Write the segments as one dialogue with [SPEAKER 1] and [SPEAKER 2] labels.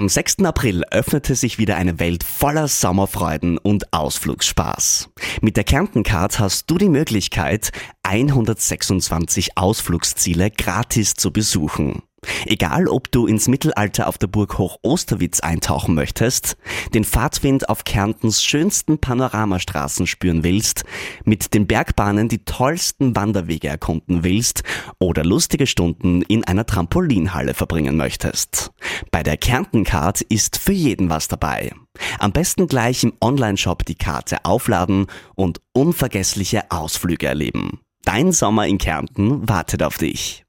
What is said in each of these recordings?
[SPEAKER 1] Am 6. April öffnete sich wieder eine Welt voller Sommerfreuden und Ausflugsspaß. Mit der Kärntencard hast du die Möglichkeit, 126 Ausflugsziele gratis zu besuchen. Egal, ob du ins Mittelalter auf der Burg Hoch Osterwitz eintauchen möchtest, den Fahrtwind auf Kärntens schönsten Panoramastraßen spüren willst, mit den Bergbahnen die tollsten Wanderwege erkunden willst oder lustige Stunden in einer Trampolinhalle verbringen möchtest. Bei der Kärntencard ist für jeden was dabei. Am besten gleich im Onlineshop die Karte aufladen und unvergessliche Ausflüge erleben. Dein Sommer in Kärnten wartet auf dich.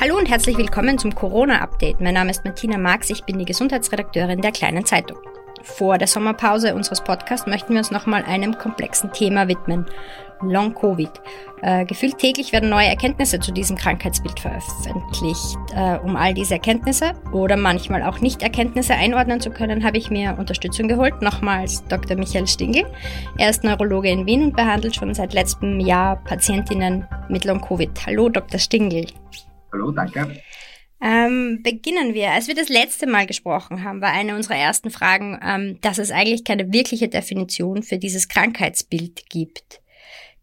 [SPEAKER 2] Hallo und herzlich willkommen zum Corona-Update. Mein Name ist Martina Marx, ich bin die Gesundheitsredakteurin der Kleinen Zeitung. Vor der Sommerpause unseres Podcasts möchten wir uns nochmal einem komplexen Thema widmen. Long-Covid. Äh, gefühlt täglich werden neue Erkenntnisse zu diesem Krankheitsbild veröffentlicht. Äh, um all diese Erkenntnisse oder manchmal auch Nicht-Erkenntnisse einordnen zu können, habe ich mir Unterstützung geholt. Nochmals Dr. Michael Stingel. Er ist Neurologe in Wien und behandelt schon seit letztem Jahr Patientinnen mit Long-Covid. Hallo, Dr. Stingel.
[SPEAKER 3] Hallo, danke.
[SPEAKER 2] Ähm, beginnen wir. Als wir das letzte Mal gesprochen haben, war eine unserer ersten Fragen, ähm, dass es eigentlich keine wirkliche Definition für dieses Krankheitsbild gibt.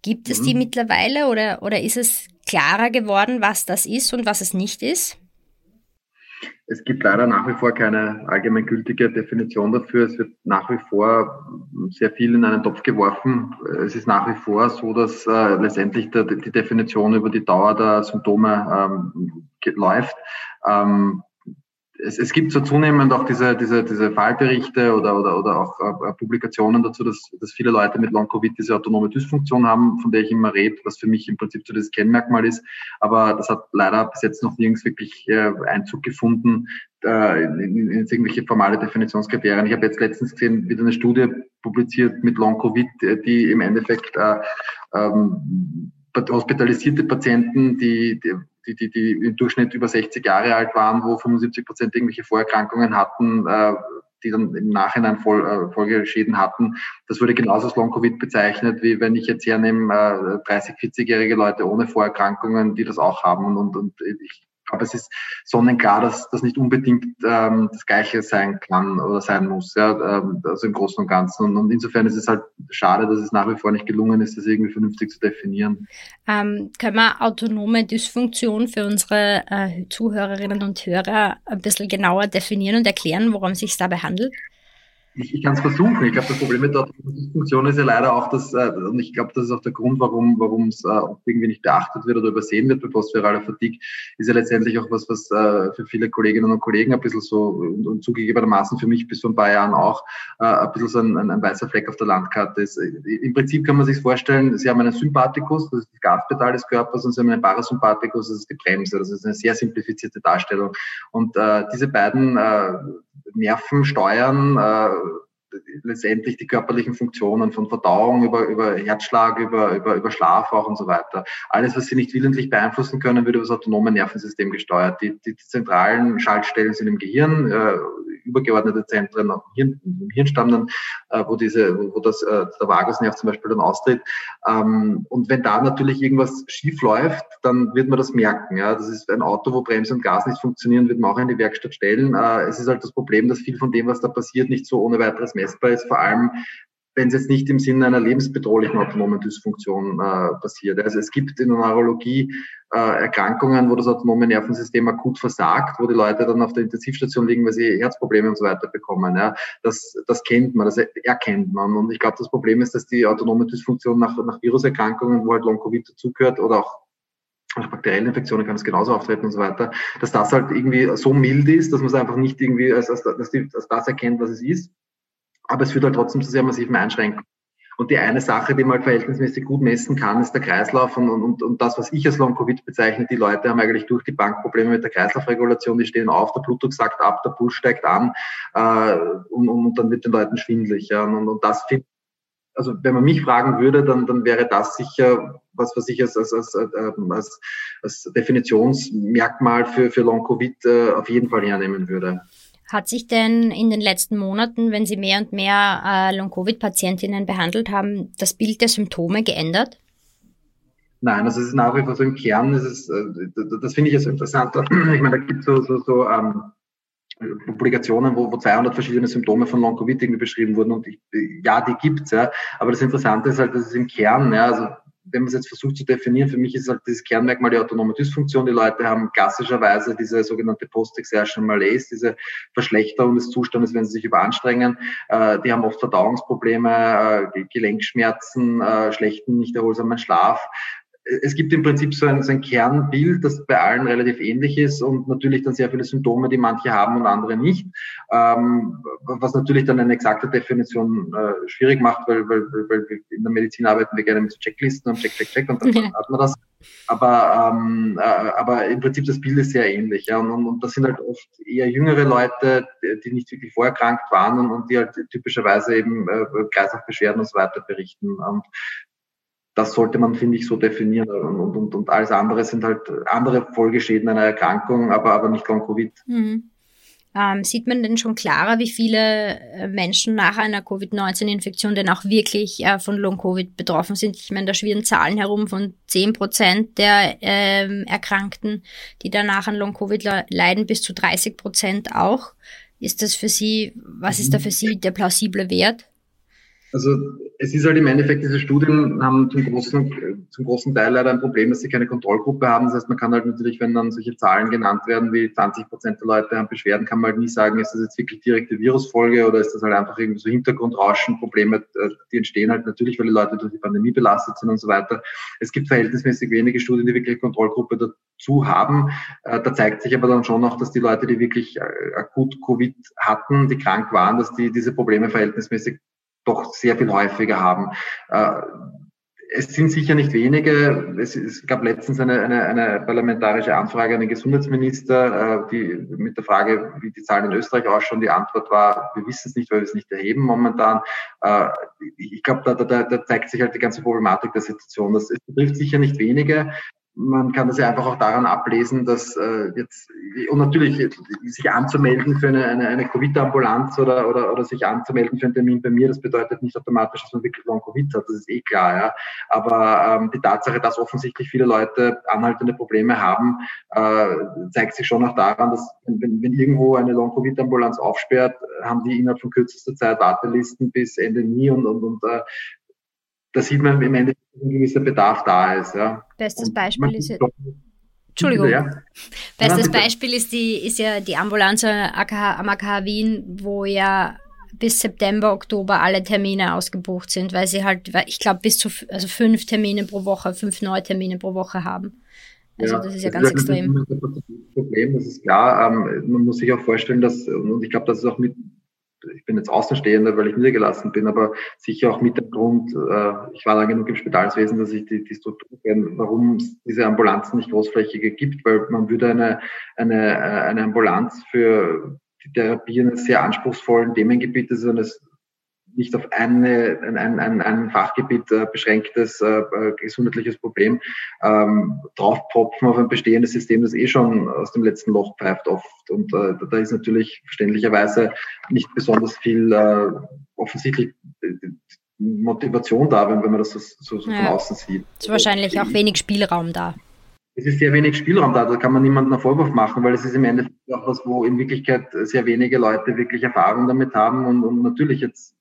[SPEAKER 2] Gibt es die mhm. mittlerweile oder, oder ist es klarer geworden, was das ist und was es nicht ist?
[SPEAKER 3] Es gibt leider nach wie vor keine allgemeingültige Definition dafür. Es wird nach wie vor sehr viel in einen Topf geworfen. Es ist nach wie vor so, dass äh, letztendlich der, die Definition über die Dauer der Symptome ähm, läuft. Ähm, es, es gibt so zunehmend auch diese, diese, diese Fallberichte oder, oder, oder auch äh, Publikationen dazu, dass, dass viele Leute mit Long-Covid diese autonome Dysfunktion haben, von der ich immer rede, was für mich im Prinzip so das Kennmerkmal ist. Aber das hat leider bis jetzt noch nirgends wirklich äh, Einzug gefunden äh, in, in, in irgendwelche formale Definitionskriterien. Ich habe jetzt letztens gesehen, wieder eine Studie publiziert mit Long-Covid, äh, die im Endeffekt äh, ähm, hospitalisierte Patienten, die, die die, die, im Durchschnitt über 60 Jahre alt waren, wo 75 Prozent irgendwelche Vorerkrankungen hatten, äh, die dann im Nachhinein Fol äh, Folgeschäden hatten. Das wurde genauso als Long-Covid bezeichnet, wie wenn ich jetzt hernehme, äh, 30, 40-jährige Leute ohne Vorerkrankungen, die das auch haben. Und, und ich glaube, es ist sonnenklar, dass das nicht unbedingt ähm, das Gleiche sein kann oder sein muss, ja, ähm, also im Großen und Ganzen. Und, und, insofern ist es halt schade, dass es nach wie vor nicht gelungen ist, das irgendwie vernünftig zu definieren.
[SPEAKER 2] Ähm, können wir autonome Dysfunktion für unsere äh, Zuhörerinnen und Hörer ein bisschen genauer definieren und erklären, worum es sich dabei handelt?
[SPEAKER 3] Ich, ich kann es versuchen. Ich glaube, das Problem mit der Funktion ist ja leider auch, dass, äh, und ich glaube, das ist auch der Grund, warum es äh, irgendwie nicht beachtet wird oder übersehen wird bei postviraler Fatigue, ist ja letztendlich auch was, was äh, für viele Kolleginnen und Kollegen ein bisschen so und, und zugegebenermaßen für mich bis vor ein paar Jahren auch äh, ein bisschen so ein, ein, ein weißer Fleck auf der Landkarte ist. Im Prinzip kann man sich vorstellen, Sie haben einen Sympathikus, das ist das Gaspedal des Körpers, und Sie haben einen Parasympathikus, das ist die Bremse. Das ist eine sehr simplifizierte Darstellung. Und äh, diese beiden äh, Nerven steuern äh, letztendlich die körperlichen Funktionen von Verdauung über, über Herzschlag, über, über, über Schlaf auch und so weiter. Alles, was sie nicht willentlich beeinflussen können, wird über das autonome Nervensystem gesteuert. Die, die zentralen Schaltstellen sind im Gehirn, äh, übergeordnete Zentren im, im Hirnstamm dann, äh, wo diese, wo das, äh, der Vagusnerv zum Beispiel dann austritt. Ähm, und wenn da natürlich irgendwas schief läuft, dann wird man das merken. Ja, das ist ein Auto, wo Bremse und Gas nicht funktionieren, wird man auch in die Werkstatt stellen. Äh, es ist halt das Problem, dass viel von dem, was da passiert, nicht so ohne weiteres messbar ist. Vor allem wenn es jetzt nicht im Sinne einer lebensbedrohlichen autonomen Dysfunktion äh, passiert. Also es gibt in der Neurologie äh, Erkrankungen, wo das autonome Nervensystem akut versagt, wo die Leute dann auf der Intensivstation liegen, weil sie Herzprobleme und so weiter bekommen. Ja. Das, das kennt man, das erkennt man. Und ich glaube, das Problem ist, dass die autonome Dysfunktion nach, nach Viruserkrankungen, wo halt Long-Covid dazugehört oder auch nach bakteriellen Infektionen kann es genauso auftreten und so weiter, dass das halt irgendwie so mild ist, dass man es einfach nicht irgendwie als, als, als, das erkennt, was es ist aber es führt halt trotzdem zu sehr massiven Einschränkungen. Und die eine Sache, die man halt verhältnismäßig gut messen kann, ist der Kreislauf. Und, und, und das, was ich als Long-Covid bezeichne, die Leute haben eigentlich durch die Bank Probleme mit der Kreislaufregulation. Die stehen auf, der Blutdruck sagt ab, der Puls steigt an äh, und, und dann wird den Leuten schwindlig. Ja. Und, und das also wenn man mich fragen würde, dann, dann wäre das sicher was, was ich als, als, als, ähm, als, als Definitionsmerkmal für, für Long-Covid äh, auf jeden Fall hernehmen würde.
[SPEAKER 2] Hat sich denn in den letzten Monaten, wenn Sie mehr und mehr äh, Long-Covid-Patientinnen behandelt haben, das Bild der Symptome geändert?
[SPEAKER 3] Nein, also es ist nach wie vor so im Kern, ist es, äh, das finde ich jetzt interessant. Ich meine, da gibt es so, so, so ähm, Publikationen, wo, wo 200 verschiedene Symptome von Long-Covid irgendwie beschrieben wurden. Und ich, ja, die gibt's ja. Aber das Interessante ist halt, dass es im Kern, ja, also wenn man es jetzt versucht zu definieren, für mich ist halt dieses Kernmerkmal die autonome Dysfunktion. Die Leute haben klassischerweise diese sogenannte Post-Exertion Malaise, diese Verschlechterung des Zustandes, wenn sie sich überanstrengen. Äh, die haben oft Verdauungsprobleme, äh, Gelenkschmerzen, äh, schlechten, nicht erholsamen Schlaf es gibt im Prinzip so ein, so ein Kernbild, das bei allen relativ ähnlich ist und natürlich dann sehr viele Symptome, die manche haben und andere nicht, ähm, was natürlich dann eine exakte Definition äh, schwierig macht, weil, weil, weil in der Medizin arbeiten wir gerne mit Checklisten und check, check, check und dann ja. hat man das. Aber, ähm, äh, aber im Prinzip das Bild ist sehr ähnlich. Ja. Und, und das sind halt oft eher jüngere Leute, die nicht wirklich vorerkrankt waren und, und die halt typischerweise eben äh, Kreislaufbeschwerden und so weiter berichten. Und das sollte man, finde ich, so definieren. Und, und, und alles andere sind halt andere Folgeschäden einer Erkrankung, aber, aber nicht Long-Covid.
[SPEAKER 2] Mhm. Ähm, sieht man denn schon klarer, wie viele äh, Menschen nach einer Covid-19-Infektion denn auch wirklich äh, von Long-Covid betroffen sind? Ich meine, da schwirren Zahlen herum von 10 Prozent der ähm, Erkrankten, die danach an Long-Covid leiden, bis zu 30 Prozent auch. Ist das für Sie, was ist da für Sie der plausible Wert?
[SPEAKER 3] Also es ist halt im Endeffekt, diese Studien haben zum großen, zum großen Teil leider ein Problem, dass sie keine Kontrollgruppe haben. Das heißt, man kann halt natürlich, wenn dann solche Zahlen genannt werden, wie 20 Prozent der Leute haben Beschwerden, kann man halt nie sagen, ist das jetzt wirklich direkte Virusfolge oder ist das halt einfach irgendwie so Hintergrundrauschen, Probleme, äh, die entstehen halt natürlich, weil die Leute durch die Pandemie belastet sind und so weiter. Es gibt verhältnismäßig wenige Studien, die wirklich Kontrollgruppe dazu haben. Äh, da zeigt sich aber dann schon noch, dass die Leute, die wirklich äh, akut Covid hatten, die krank waren, dass die diese Probleme verhältnismäßig doch sehr viel häufiger haben. Äh, es sind sicher nicht wenige. Es, gab letztens eine, eine, eine, parlamentarische Anfrage an den Gesundheitsminister, äh, die mit der Frage, wie die Zahlen in Österreich ausschauen. Die Antwort war, wir wissen es nicht, weil wir es nicht erheben momentan. Äh, ich glaube, da, da, da zeigt sich halt die ganze Problematik der Situation. Das, es betrifft sicher nicht wenige man kann das ja einfach auch daran ablesen, dass äh, jetzt, und natürlich sich anzumelden für eine, eine, eine Covid-Ambulanz oder, oder, oder sich anzumelden für einen Termin bei mir, das bedeutet nicht automatisch, dass man wirklich Long-Covid hat, das ist eh klar, ja. Aber ähm, die Tatsache, dass offensichtlich viele Leute anhaltende Probleme haben, äh, zeigt sich schon auch daran, dass wenn, wenn irgendwo eine Long-Covid-Ambulanz aufsperrt, haben die innerhalb von kürzester Zeit Wartelisten bis Ende nie und, und, und äh, da sieht man im Endeffekt, dass ein gewisser Bedarf da ist. Ja.
[SPEAKER 2] Bestes Beispiel ist jetzt. Entschuldigung. Ja. Bestes Beispiel ist, die, ist ja die Ambulanz am AKH Wien, wo ja bis September, Oktober alle Termine ausgebucht sind, weil sie halt, ich glaube, bis zu also fünf Termine pro Woche, fünf neue Termine pro Woche haben. Also ja, das ist ja das ganz ist extrem.
[SPEAKER 3] Ein Problem, das ist klar. Ähm, man muss sich auch vorstellen, dass, und ich glaube, das ist auch mit ich bin jetzt Außenstehender, weil ich niedergelassen bin, aber sicher auch mit dem Grund, äh, ich war lange genug im Spitalswesen, dass ich die, die Struktur kenne, warum es diese Ambulanzen nicht großflächiger gibt, weil man würde eine, eine, äh, eine Ambulanz für die Therapie eines sehr anspruchsvollen Themengebietes, eines nicht auf eine, ein, ein, ein Fachgebiet äh, beschränktes äh, äh, gesundheitliches Problem ähm, draufpropfen auf ein bestehendes System, das eh schon aus dem letzten Loch pfeift oft. Und äh, da ist natürlich verständlicherweise nicht besonders viel äh, offensichtlich äh, Motivation da, wenn, wenn man das so, so, so ja. von außen sieht.
[SPEAKER 2] Es ist wahrscheinlich auch wenig Spielraum da.
[SPEAKER 3] Es ist sehr wenig Spielraum da, da kann man niemandem einen Vorwurf machen, weil es ist im Endeffekt auch was, wo in Wirklichkeit sehr wenige Leute wirklich Erfahrung damit haben und, und natürlich jetzt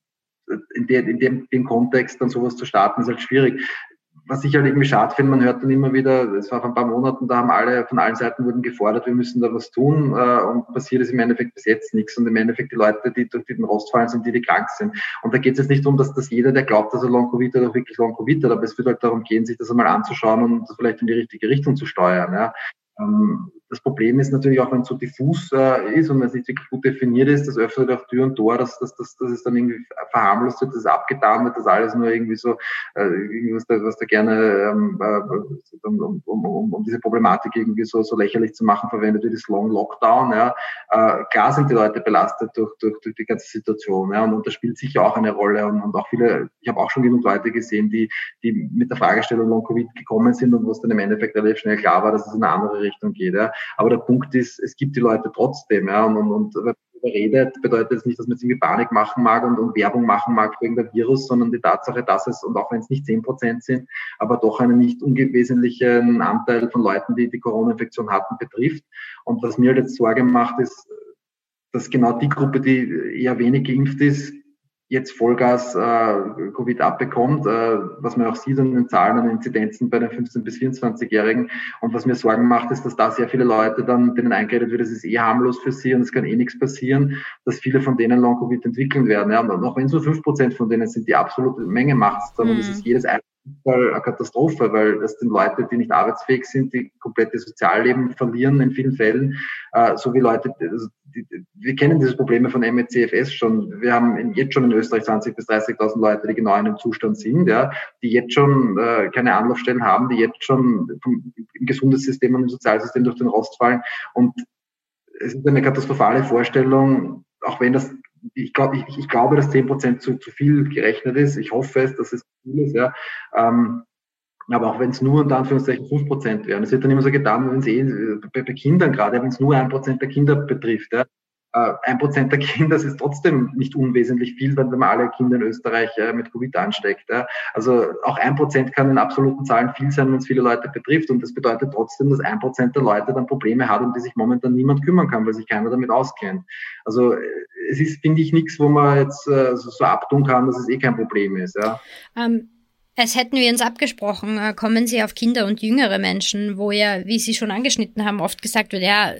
[SPEAKER 3] in, der, in dem, dem Kontext dann sowas zu starten, ist halt schwierig was ich halt irgendwie schade finde, man hört dann immer wieder, es war vor ein paar Monaten, da haben alle von allen Seiten wurden gefordert, wir müssen da was tun äh, und passiert ist im Endeffekt bis jetzt nichts und im Endeffekt die Leute, die durch den Rost fallen, sind die, die krank sind. Und da geht es jetzt nicht darum, dass das jeder, der glaubt, dass er Long-Covid hat, auch wirklich Long-Covid hat, aber es wird halt darum gehen, sich das einmal anzuschauen und vielleicht in die richtige Richtung zu steuern. Ja. Ähm, das Problem ist natürlich auch, wenn es so diffus äh, ist und wenn es nicht wirklich gut definiert ist, das öffnet auch Tür und Tor, dass, dass, dass, dass es dann irgendwie verharmlost wird, dass es abgetan wird, dass alles nur irgendwie so, äh, was, da, was da gerne ähm, äh, um, um, um, um diese Problematik irgendwie so, so lächerlich zu machen, verwendet wird, ist Long Lockdown. Ja. Äh, klar sind die Leute belastet durch, durch, durch die ganze Situation ja, und, und das spielt sicher auch eine Rolle und, und auch viele, ich habe auch schon genug Leute gesehen, die, die mit der Fragestellung Long Covid gekommen sind und wo es dann im Endeffekt relativ schnell klar war, dass es in eine andere Richtung geht. Ja. Aber der Punkt ist, es gibt die Leute trotzdem. Ja, und, und, und redet, bedeutet es nicht, dass man jetzt irgendwie Panik machen mag und, und Werbung machen mag wegen der Virus, sondern die Tatsache, dass es, und auch wenn es nicht zehn Prozent sind, aber doch einen nicht unwesentlichen Anteil von Leuten, die die Corona-Infektion hatten, betrifft. Und was mir jetzt Sorge macht, ist, dass genau die Gruppe, die eher wenig geimpft ist, jetzt Vollgas äh, Covid abbekommt, äh, was man auch sieht an den Zahlen und Inzidenzen bei den 15- bis 24-Jährigen. Und was mir Sorgen macht, ist, dass da sehr viele Leute dann, denen eingeredet wird, es ist eh harmlos für sie und es kann eh nichts passieren, dass viele von denen Long-Covid entwickeln werden. Ja, und auch wenn nur fünf Prozent von denen sind, die absolute Menge macht es dann mhm. und es ist jedes eine Katastrophe, weil das sind Leute, die nicht arbeitsfähig sind, die komplette Sozialleben verlieren in vielen Fällen, äh, so wie Leute, also die, wir kennen diese Probleme von MECFS schon. Wir haben jetzt schon in Österreich 20.000 bis 30.000 Leute, die genau in dem Zustand sind, ja, die jetzt schon äh, keine Anlaufstellen haben, die jetzt schon vom, im Gesundheitssystem und im Sozialsystem durch den Rost fallen. Und es ist eine katastrophale Vorstellung, auch wenn das ich, glaub, ich, ich glaube, dass 10 Prozent zu, zu viel gerechnet ist. Ich hoffe es, dass es viel ist. Ja. Ähm, aber auch wenn es nur unter Anführungszeichen 5 Prozent wären. Es wird dann immer so getan, wenn es eh bei, bei Kindern gerade, wenn es nur ein Prozent der Kinder betrifft. Ja. Äh, ein Prozent der Kinder das ist trotzdem nicht unwesentlich viel, wenn man alle Kinder in Österreich äh, mit Covid ansteckt. Also auch ein Prozent kann in absoluten Zahlen viel sein, wenn es viele Leute betrifft. Und das bedeutet trotzdem, dass ein Prozent der Leute dann Probleme hat, um die sich momentan niemand kümmern kann, weil sich keiner damit auskennt. Also äh, es ist, finde ich, nichts, wo man jetzt so abtun kann, dass es eh kein Problem ist. Ja.
[SPEAKER 2] Ähm als hätten wir uns abgesprochen, kommen Sie auf Kinder und jüngere Menschen, wo ja, wie Sie schon angeschnitten haben, oft gesagt wird, ja,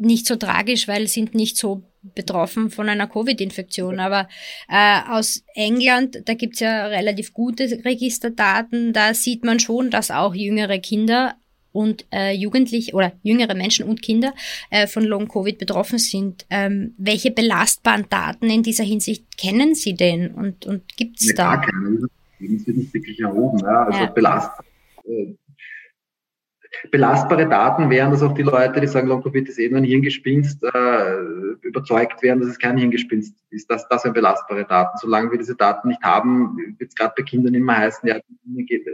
[SPEAKER 2] nicht so tragisch, weil sind nicht so betroffen von einer Covid-Infektion. Aber äh, aus England, da gibt's ja relativ gute Registerdaten, da sieht man schon, dass auch jüngere Kinder und äh, Jugendliche oder jüngere Menschen und Kinder äh, von Long-Covid betroffen sind. Ähm, welche belastbaren Daten in dieser Hinsicht kennen Sie denn und, und gibt's ja, da?
[SPEAKER 3] Gar keine. Das wird nicht wirklich erhoben. Ja. Also ja. belastbar. Belastbare Daten wären, dass auch die Leute, die sagen, Long-Covid ist eh nur ein Hirngespinst, äh, überzeugt werden, dass es kein Hirngespinst ist. Das, das sind belastbare Daten. Solange wir diese Daten nicht haben, wird es gerade bei Kindern immer heißen, ja,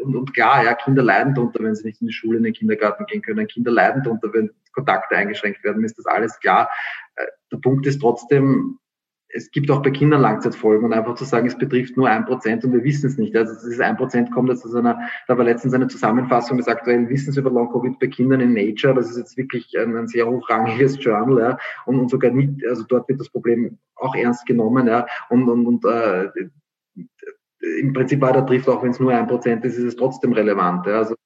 [SPEAKER 3] und, und klar, ja, Kinder leiden darunter, wenn sie nicht in die Schule, in den Kindergarten gehen können. Kinder leiden darunter, wenn Kontakte eingeschränkt werden, ist das alles klar. Äh, der Punkt ist trotzdem, es gibt auch bei Kindern Langzeitfolgen und einfach zu sagen, es betrifft nur ein Prozent und wir wissen es nicht. Also dieses ein Prozent kommt jetzt aus einer, da war letztens eine Zusammenfassung des aktuellen Wissens über Long-Covid bei Kindern in Nature. Das ist jetzt wirklich ein, ein sehr hochrangiges Journal, ja. Und, und sogar nicht, also dort wird das Problem auch ernst genommen, ja. Und, und, und äh, im Prinzip da trifft, auch wenn es nur ein Prozent ist, ist es trotzdem relevant. Ja. Also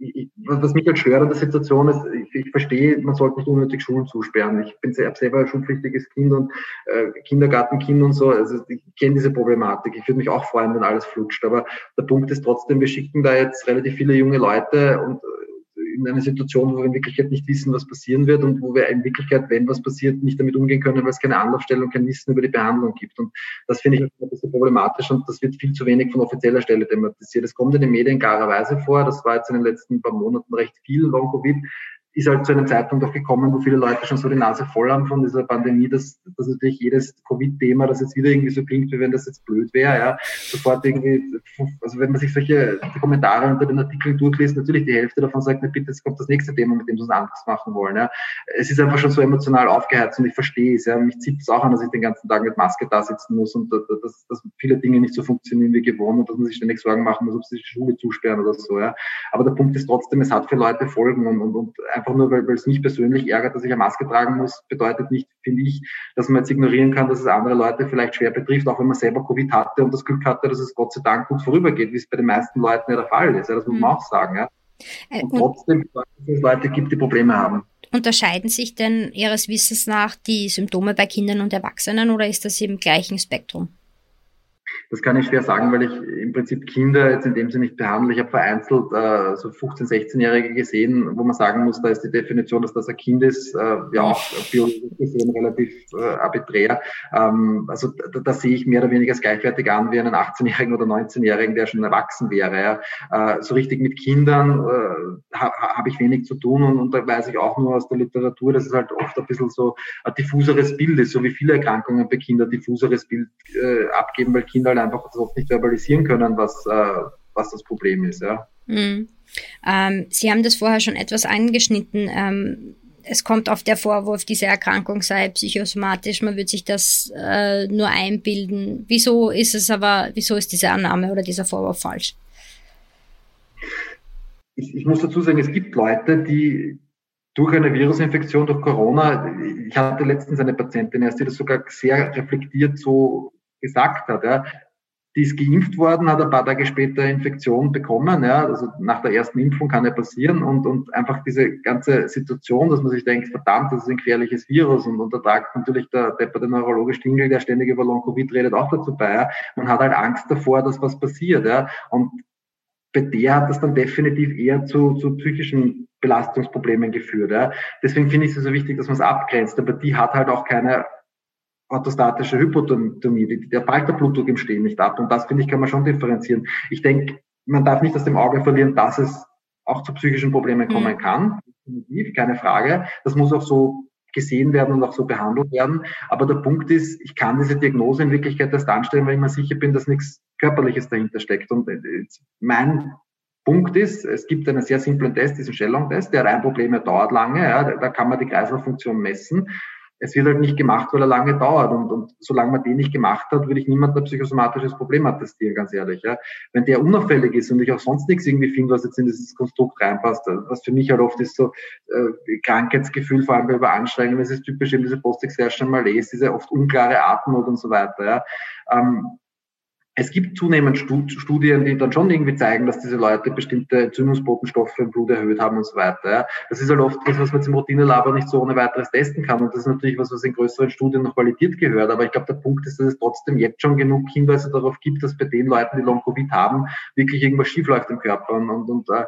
[SPEAKER 3] ich, was mich halt stört an der Situation ist, ich, ich verstehe, man sollte nicht unnötig Schulen zusperren. Ich bin selber ein schulpflichtiges Kind und äh, Kindergartenkind und so. Also ich kenne diese Problematik. Ich würde mich auch freuen, wenn alles flutscht. Aber der Punkt ist trotzdem, wir schicken da jetzt relativ viele junge Leute und in einer Situation, wo wir in Wirklichkeit nicht wissen, was passieren wird und wo wir in Wirklichkeit, wenn was passiert, nicht damit umgehen können, weil es keine Anlaufstelle und kein Wissen über die Behandlung gibt. Und das finde ich ein bisschen problematisch und das wird viel zu wenig von offizieller Stelle thematisiert. Es kommt in den Medien klarerweise vor, das war jetzt in den letzten paar Monaten recht viel Long-Covid, ist halt zu einem Zeitpunkt auch gekommen, wo viele Leute schon so die Nase voll haben von dieser Pandemie, dass, dass natürlich jedes Covid-Thema, das jetzt wieder irgendwie so klingt, wie wenn das jetzt blöd wäre, ja, sofort irgendwie, also wenn man sich solche Kommentare unter den Artikeln durchliest, natürlich die Hälfte davon sagt, na bitte, jetzt kommt das nächste Thema, mit dem sie uns Angst machen wollen, ja. Es ist einfach schon so emotional aufgeheizt und ich verstehe es, ja. Mich zieht es auch an, dass ich den ganzen Tag mit Maske da sitzen muss und dass, dass viele Dinge nicht so funktionieren wie gewohnt und dass man sich ständig Sorgen machen muss, ob sie die Schule zusperren oder so, ja. Aber der Punkt ist trotzdem, es hat für Leute Folgen und, und, und einfach nur, weil, weil es mich persönlich ärgert, dass ich eine Maske tragen muss, bedeutet nicht, finde ich, dass man jetzt ignorieren kann, dass es andere Leute vielleicht schwer betrifft, auch wenn man selber Covid hatte und das Glück hatte, dass es Gott sei Dank gut vorübergeht, wie es bei den meisten Leuten ja der Fall ist. Ja, das muss man mhm. auch sagen. Ja. Äh, und trotzdem, dass es Leute gibt, die Probleme haben.
[SPEAKER 2] Unterscheiden sich denn Ihres Wissens nach die Symptome bei Kindern und Erwachsenen oder ist das im gleichen Spektrum?
[SPEAKER 3] Das kann ich schwer sagen, weil ich im Prinzip Kinder jetzt in dem Sinne nicht behandle. Ich habe vereinzelt äh, so 15-, 16-Jährige gesehen, wo man sagen muss, da ist die Definition, dass das ein Kind ist, äh, ja auch biologisch gesehen relativ äh, arbiträr. Ähm, also da, da sehe ich mehr oder weniger als gleichwertig an wie einen 18-Jährigen oder 19-Jährigen, der schon erwachsen wäre. Ja. Äh, so richtig mit Kindern äh, ha, habe ich wenig zu tun und, und da weiß ich auch nur aus der Literatur, dass es halt oft ein bisschen so ein diffuseres Bild ist, so wie viele Erkrankungen bei Kindern diffuseres Bild äh, abgeben, weil Kinder halt einfach oft nicht verbalisieren können, was, äh, was das Problem ist. Ja.
[SPEAKER 2] Mhm. Ähm, Sie haben das vorher schon etwas angeschnitten. Ähm, es kommt oft der Vorwurf, diese Erkrankung sei psychosomatisch, man würde sich das äh, nur einbilden. Wieso ist es aber, wieso ist diese Annahme oder dieser Vorwurf falsch?
[SPEAKER 3] Ich, ich muss dazu sagen, es gibt Leute, die durch eine Virusinfektion, durch Corona, ich hatte letztens eine Patientin erst, die das sogar sehr reflektiert so gesagt hat, ja, die ist geimpft worden, hat ein paar Tage später Infektion bekommen. Ja, also nach der ersten Impfung kann ja passieren und, und einfach diese ganze Situation, dass man sich denkt, verdammt, das ist ein gefährliches Virus und, und da tragt natürlich der depperte Neurologe Stingel, der ständig über Long-Covid redet, auch dazu bei. Ja. Man hat halt Angst davor, dass was passiert. Ja. Und bei der hat das dann definitiv eher zu, zu psychischen Belastungsproblemen geführt. Ja. Deswegen finde ich es so wichtig, dass man es abgrenzt. Aber die hat halt auch keine orthostatische Hypotonie, der fällt der Blutdruck im Stehen nicht ab. Und das, finde ich, kann man schon differenzieren. Ich denke, man darf nicht aus dem Auge verlieren, dass es auch zu psychischen Problemen mhm. kommen kann. Definitiv, keine Frage. Das muss auch so gesehen werden und auch so behandelt werden. Aber der Punkt ist, ich kann diese Diagnose in Wirklichkeit erst anstellen, weil ich mir sicher bin, dass nichts Körperliches dahinter steckt. Und äh, mein Punkt ist, es gibt einen sehr simplen Test, diesen Shellong-Test, der hat ein Problem, er dauert lange, ja, da kann man die Kreislauffunktion messen es wird halt nicht gemacht, weil er lange dauert. Und, und solange man den nicht gemacht hat, würde ich niemand ein psychosomatisches Problem attestieren, ganz ehrlich. Ja. Wenn der unauffällig ist und ich auch sonst nichts irgendwie finde, was jetzt in dieses Konstrukt reinpasst, was für mich halt oft ist so äh, Krankheitsgefühl, vor allem bei Überanstrengung, es ist typisch eben diese Post-Exertion Malaise, diese oft unklare Atemnot und so weiter. Ja. Ähm, es gibt zunehmend Studien, die dann schon irgendwie zeigen, dass diese Leute bestimmte Entzündungsbotenstoffe im Blut erhöht haben und so weiter. Das ist halt oft was, was man im Routinelabor nicht so ohne weiteres testen kann. Und das ist natürlich was, was in größeren Studien noch validiert gehört. Aber ich glaube, der Punkt ist, dass es trotzdem jetzt schon genug Hinweise darauf gibt, dass bei den Leuten, die Long-Covid haben, wirklich irgendwas schiefläuft im Körper. Und, und, und äh,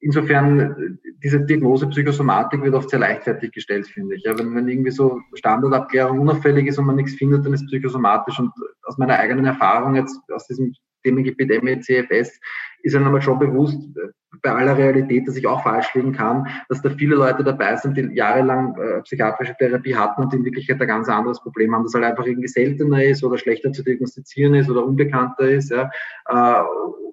[SPEAKER 3] insofern, diese Diagnose Psychosomatik wird oft sehr leichtfertig gestellt, finde ich. Ja, wenn, wenn irgendwie so Standardabklärung unauffällig ist und man nichts findet, dann ist psychosomatisch. Und aus meiner eigenen Erfahrung jetzt aus diesem Themengebiet MECFS ist einem aber schon bewusst, bei aller Realität, dass ich auch falsch liegen kann, dass da viele Leute dabei sind, die jahrelang äh, psychiatrische Therapie hatten und in Wirklichkeit ein ganz anderes Problem haben, das halt einfach irgendwie seltener ist oder schlechter zu diagnostizieren ist oder unbekannter ist. Ja, äh,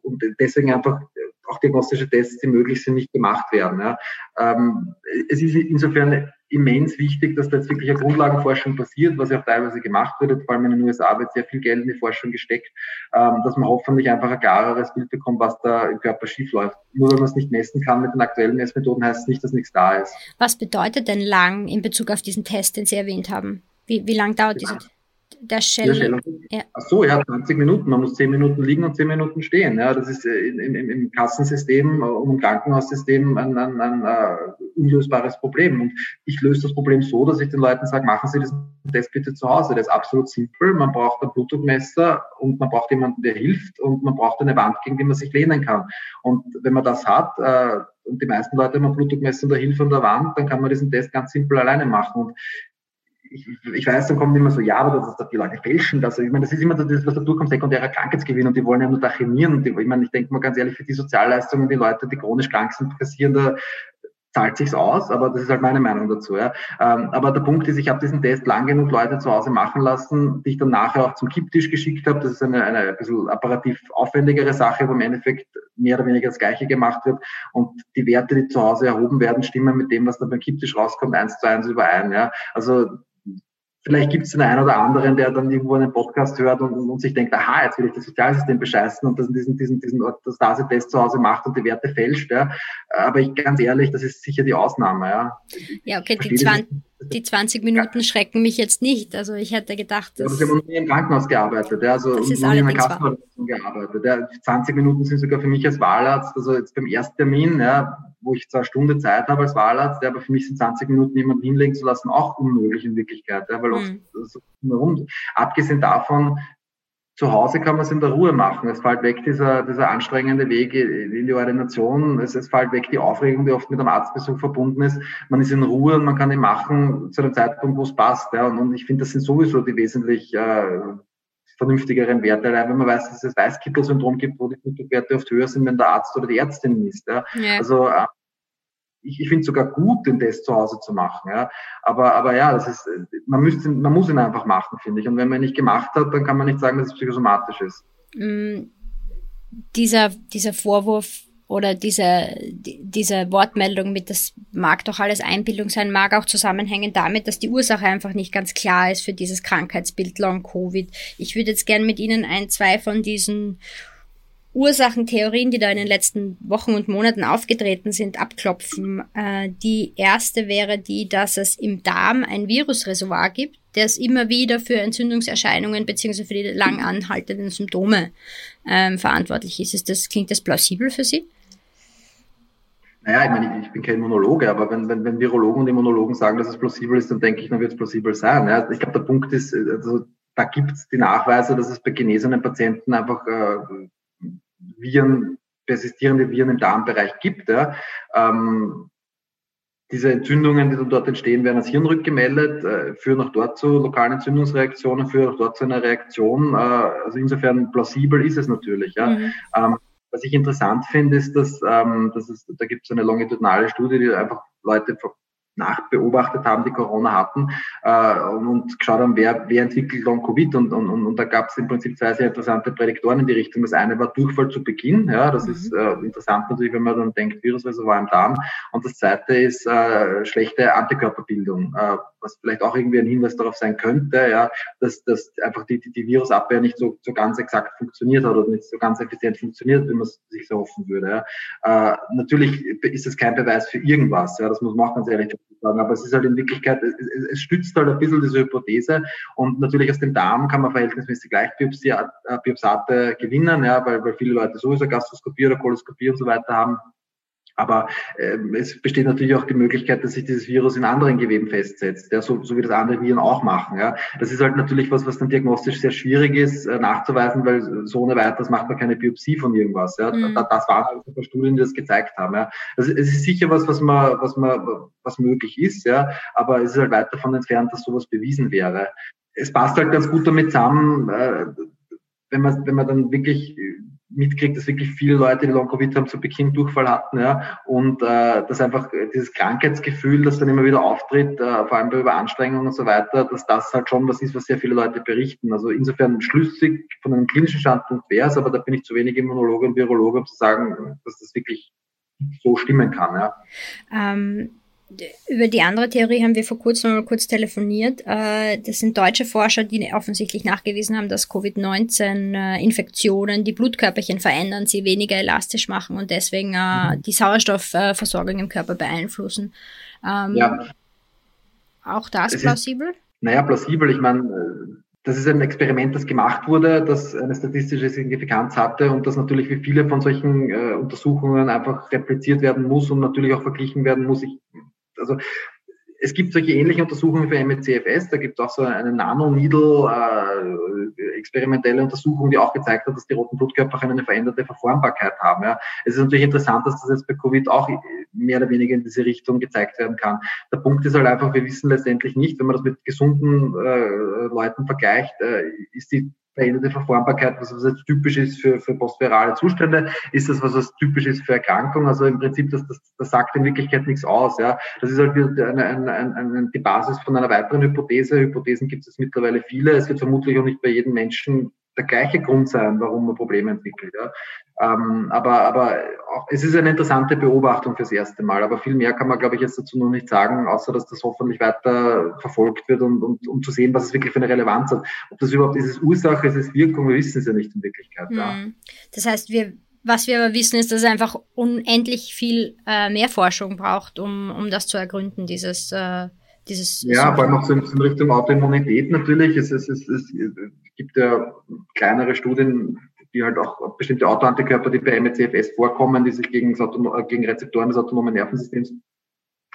[SPEAKER 3] und deswegen einfach auch diagnostische Tests, die möglich sind, nicht gemacht werden. Ja. Ähm, es ist insofern immens wichtig, dass da jetzt wirklich eine Grundlagenforschung passiert, was ja auch teilweise gemacht wird. Vor allem in den USA wird sehr viel Geld in die Forschung gesteckt, ähm, dass man hoffentlich einfach ein klareres Bild bekommt, was da im Körper schief läuft. Nur wenn man es nicht messen kann mit den aktuellen Messmethoden, heißt es nicht, dass nichts da ist.
[SPEAKER 2] Was bedeutet denn lang in Bezug auf diesen Test, den Sie erwähnt haben? Wie, wie lang dauert ja. dieser der
[SPEAKER 3] Shell. Ja. Ach so, ja, 20 Minuten. Man muss 10 Minuten liegen und 10 Minuten stehen. Ja, das ist äh, im, im, im Kassensystem und im Krankenhaussystem ein, ein, ein, ein unlösbares Problem. Und ich löse das Problem so, dass ich den Leuten sage, machen Sie diesen Test bitte zu Hause. Der ist absolut simpel. Man braucht ein Blutdruckmesser und man braucht jemanden, der hilft und man braucht eine Wand, gegen die man sich lehnen kann. Und wenn man das hat, äh, und die meisten Leute haben ein Blutdruckmesser und der Hilfe an der Wand, dann kann man diesen Test ganz simpel alleine machen. Und ich, ich weiß, dann kommen immer so, ja, aber das ist, dass die Leute fälschen das. Ich meine, das ist immer das, was da durchkommt, sekundärer Krankheitsgewinn und die wollen ja nur da chemieren. Und die, ich meine, ich denke mal ganz ehrlich, für die Sozialleistungen, die Leute, die chronisch krank sind, kassieren da zahlt sich's aus, aber das ist halt meine Meinung dazu. Ja. Ähm, aber der Punkt ist, ich habe diesen Test lang genug Leute zu Hause machen lassen, die ich dann nachher auch zum Kipptisch geschickt habe. Das ist eine, eine ein bisschen apparativ aufwendigere Sache, wo im Endeffekt mehr oder weniger das Gleiche gemacht wird. Und die Werte, die zu Hause erhoben werden, stimmen mit dem, was dann beim Kipptisch rauskommt, eins zu eins überein. Ja. Also Vielleicht gibt es den einen oder anderen, der dann irgendwo einen Podcast hört und, und sich denkt, aha, jetzt will ich das Sozialsystem bescheißen und das diesen, diesen, diesen Orthostase-Test zu Hause macht und die Werte fälscht. Ja. Aber ich ganz ehrlich, das ist sicher die Ausnahme. Ja,
[SPEAKER 2] ja okay, die 20, die 20 Minuten schrecken mich jetzt nicht. Also ich hätte gedacht,
[SPEAKER 3] dass... Ja, aber Sie haben nie im Krankenhaus gearbeitet, ja, also
[SPEAKER 2] das ist
[SPEAKER 3] nie in der Kassenverwaltung gearbeitet. Ja. 20 Minuten sind sogar für mich als Wahlarzt, also jetzt beim Ersttermin, ja, wo ich zwar eine Stunde Zeit habe als Wahlarzt, aber für mich sind 20 Minuten jemanden hinlegen zu lassen auch unmöglich in Wirklichkeit, ja, weil oft mhm. so warum. Abgesehen davon, zu Hause kann man es in der Ruhe machen. Es fällt weg dieser, dieser anstrengende Weg in die Ordination. Es, es fällt weg die Aufregung, die oft mit einem Arztbesuch verbunden ist. Man ist in Ruhe und man kann ihn machen zu einem Zeitpunkt, wo es passt. Ja. Und, und ich finde, das sind sowieso die wesentlich äh, vernünftigeren Werte, allein wenn man weiß, dass es das Weißkittel-Syndrom gibt, wo die Blutdruckwerte oft höher sind, wenn der Arzt oder die Ärztin ist. Ja. ja. Also äh, ich, ich finde es sogar gut, den Test zu Hause zu machen. Ja. Aber, aber ja, das ist, man, müsste, man muss ihn einfach machen, finde ich. Und wenn man ihn nicht gemacht hat, dann kann man nicht sagen, dass es psychosomatisch ist.
[SPEAKER 2] Mm, dieser, dieser Vorwurf oder diese, diese Wortmeldung mit, das mag doch alles Einbildung sein, mag auch zusammenhängen damit, dass die Ursache einfach nicht ganz klar ist für dieses Krankheitsbild Long Covid. Ich würde jetzt gern mit Ihnen ein, zwei von diesen Ursachentheorien, die da in den letzten Wochen und Monaten aufgetreten sind, abklopfen. Äh, die erste wäre die, dass es im Darm ein Virusreservoir gibt, das immer wieder für Entzündungserscheinungen bzw. für die lang anhaltenden Symptome ähm, verantwortlich ist. ist das, klingt das plausibel für Sie?
[SPEAKER 3] Naja, ich meine, ich bin kein Immunologe, aber wenn, wenn, wenn Virologen und Immunologen sagen, dass es plausibel ist, dann denke ich, dann wird es plausibel sein. Ja, ich glaube, der Punkt ist, also, da gibt es die Nachweise, dass es bei genesenen Patienten einfach äh, Viren, persistierende Viren im Darmbereich gibt. Ja. Ähm, diese Entzündungen, die dann dort entstehen, werden als Hirn rückgemeldet, äh, führen auch dort zu lokalen Entzündungsreaktionen, führen auch dort zu einer Reaktion. Äh, also insofern plausibel ist es natürlich. Ja. Mhm. Ähm, was ich interessant finde, ist, dass, ähm, dass es, da gibt es eine longitudinale Studie, die einfach Leute nachbeobachtet haben, die Corona hatten äh, und geschaut haben, wer, wer entwickelt Long-Covid und, und, und, und da gab es im Prinzip zwei sehr interessante Prädiktoren in die Richtung. Das eine war Durchfall zu Beginn, ja, das mhm. ist äh, interessant natürlich, wenn man dann denkt, Virusreservoir im Darm und das zweite ist äh, schlechte Antikörperbildung, äh, was vielleicht auch irgendwie ein Hinweis darauf sein könnte, ja, dass, dass einfach die, die, die Virusabwehr nicht so, so ganz exakt funktioniert hat oder nicht so ganz effizient funktioniert, wie man es sich so hoffen würde. Ja. Äh, natürlich ist es kein Beweis für irgendwas, ja, das muss man auch ganz ehrlich sagen, aber es ist halt in Wirklichkeit, es, es stützt halt ein bisschen diese Hypothese und natürlich aus dem Darm kann man verhältnismäßig leicht äh, Biopsate gewinnen, ja, weil, weil viele Leute sowieso Gastroskopie oder Koloskopie und so weiter haben. Aber äh, es besteht natürlich auch die Möglichkeit, dass sich dieses Virus in anderen Geweben festsetzt, ja, so, so wie das andere Viren auch machen. Ja. Das ist halt natürlich was, was dann diagnostisch sehr schwierig ist äh, nachzuweisen, weil so ohne weiteres macht man keine Biopsie von irgendwas. Ja. Mhm. Das, das waren halt ein paar Studien, die das gezeigt haben. Ja. Also es ist sicher was, was man, was man, was möglich ist, ja, aber es ist halt weit davon entfernt, dass sowas bewiesen wäre. Es passt halt ganz gut damit zusammen, äh, wenn man, wenn man dann wirklich mitkriegt, dass wirklich viele Leute, die Long-Covid haben, zu Beginn Durchfall hatten, ja, und äh, dass einfach dieses Krankheitsgefühl, das dann immer wieder auftritt, äh, vor allem bei Überanstrengungen und so weiter, dass das halt schon was ist, was sehr viele Leute berichten. Also insofern schlüssig von einem klinischen Standpunkt wäre es, aber da bin ich zu wenig Immunologe und Virologe, um zu sagen, dass das wirklich so stimmen kann. Ja.
[SPEAKER 2] Ähm über die andere Theorie haben wir vor kurzem mal kurz telefoniert. Äh, das sind deutsche Forscher, die offensichtlich nachgewiesen haben, dass Covid-19-Infektionen die Blutkörperchen verändern, sie weniger elastisch machen und deswegen äh, mhm. die Sauerstoffversorgung im Körper beeinflussen. Ähm, ja. Auch das es plausibel?
[SPEAKER 3] Ist, naja, plausibel. Ich meine, äh, das ist ein Experiment, das gemacht wurde, das eine statistische Signifikanz hatte und das natürlich wie viele von solchen äh, Untersuchungen einfach repliziert werden muss und natürlich auch verglichen werden muss. Ich also es gibt solche ähnliche Untersuchungen für MECFS, da gibt es auch so eine Nanoneedle äh, experimentelle Untersuchung, die auch gezeigt hat, dass die roten Blutkörper eine veränderte Verformbarkeit haben. Ja. Es ist natürlich interessant, dass das jetzt bei Covid auch mehr oder weniger in diese Richtung gezeigt werden kann. Der Punkt ist halt einfach, wir wissen letztendlich nicht, wenn man das mit gesunden äh, Leuten vergleicht, äh, ist die veränderte Verformbarkeit, was, was jetzt typisch ist für, für postvirale Zustände, ist das, was, was typisch ist für Erkrankungen. Also im Prinzip, das, das, das sagt in Wirklichkeit nichts aus. Ja. Das ist halt wieder eine, eine, eine, die Basis von einer weiteren Hypothese. Hypothesen gibt es mittlerweile viele. Es wird vermutlich auch nicht bei jedem Menschen der gleiche Grund sein, warum man Probleme entwickelt. Ja. Ähm, aber aber auch, es ist eine interessante Beobachtung fürs erste Mal. Aber viel mehr kann man, glaube ich, jetzt dazu noch nicht sagen, außer dass das hoffentlich weiter verfolgt wird und, und um zu sehen, was es wirklich für eine Relevanz hat. Ob das überhaupt ist es Ursache, ist es Wirkung, wir wissen es ja nicht in Wirklichkeit. Mhm. Ja.
[SPEAKER 2] Das heißt, wir was wir aber wissen, ist, dass es einfach unendlich viel äh, mehr Forschung braucht, um, um das zu ergründen, dieses, äh, dieses.
[SPEAKER 3] Ja, vor allem auch so in, in Richtung Autoimmunität natürlich. Es, es, es, es gibt ja kleinere Studien, die halt auch bestimmte Autoantikörper, die bei MECFS vorkommen, die sich gegen, äh, gegen Rezeptoren des autonomen Nervensystems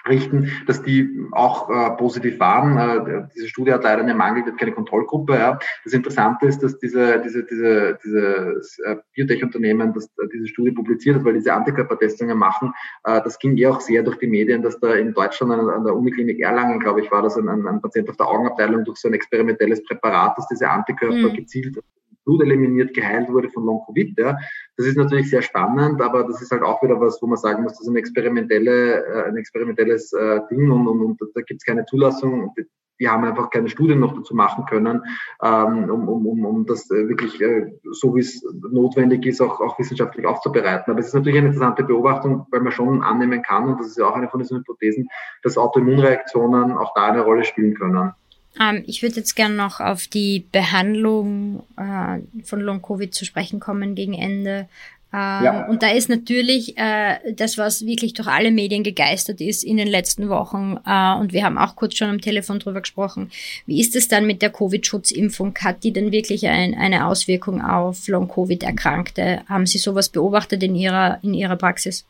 [SPEAKER 3] richten, dass die auch äh, positiv waren. Äh, diese Studie hat leider einen Mangel, hat keine Kontrollgruppe. Ja. Das Interessante ist, dass diese, diese, diese, dieses äh, Biotech-Unternehmen, das äh, diese Studie publiziert hat, weil diese Antikörpertestungen machen, äh, das ging eh auch sehr durch die Medien, dass da in Deutschland an, an der Uniklinik Erlangen, glaube ich, war das ein, ein, ein Patient auf der Augenabteilung durch so ein experimentelles Präparat, das diese Antikörper mhm. gezielt Blut eliminiert, geheilt wurde von Long-Covid. Ja. Das ist natürlich sehr spannend, aber das ist halt auch wieder was, wo man sagen muss, das ist ein, experimentelle, äh, ein experimentelles äh, Ding und, und, und da gibt es keine Zulassung. Die haben einfach keine Studien noch dazu machen können, ähm, um, um, um, um das äh, wirklich so wie es notwendig ist, auch, auch wissenschaftlich aufzubereiten. Aber es ist natürlich eine interessante Beobachtung, weil man schon annehmen kann, und das ist ja auch eine von diesen Hypothesen, dass Autoimmunreaktionen auch da eine Rolle spielen können.
[SPEAKER 2] Ähm, ich würde jetzt gerne noch auf die Behandlung äh, von Long-Covid zu sprechen kommen gegen Ende. Ähm, ja. Und da ist natürlich äh, das, was wirklich durch alle Medien gegeistert ist in den letzten Wochen. Äh, und wir haben auch kurz schon am Telefon drüber gesprochen. Wie ist es dann mit der Covid-Schutzimpfung? Hat die denn wirklich ein, eine Auswirkung auf Long-Covid-Erkrankte? Haben Sie sowas beobachtet in Ihrer, in Ihrer Praxis?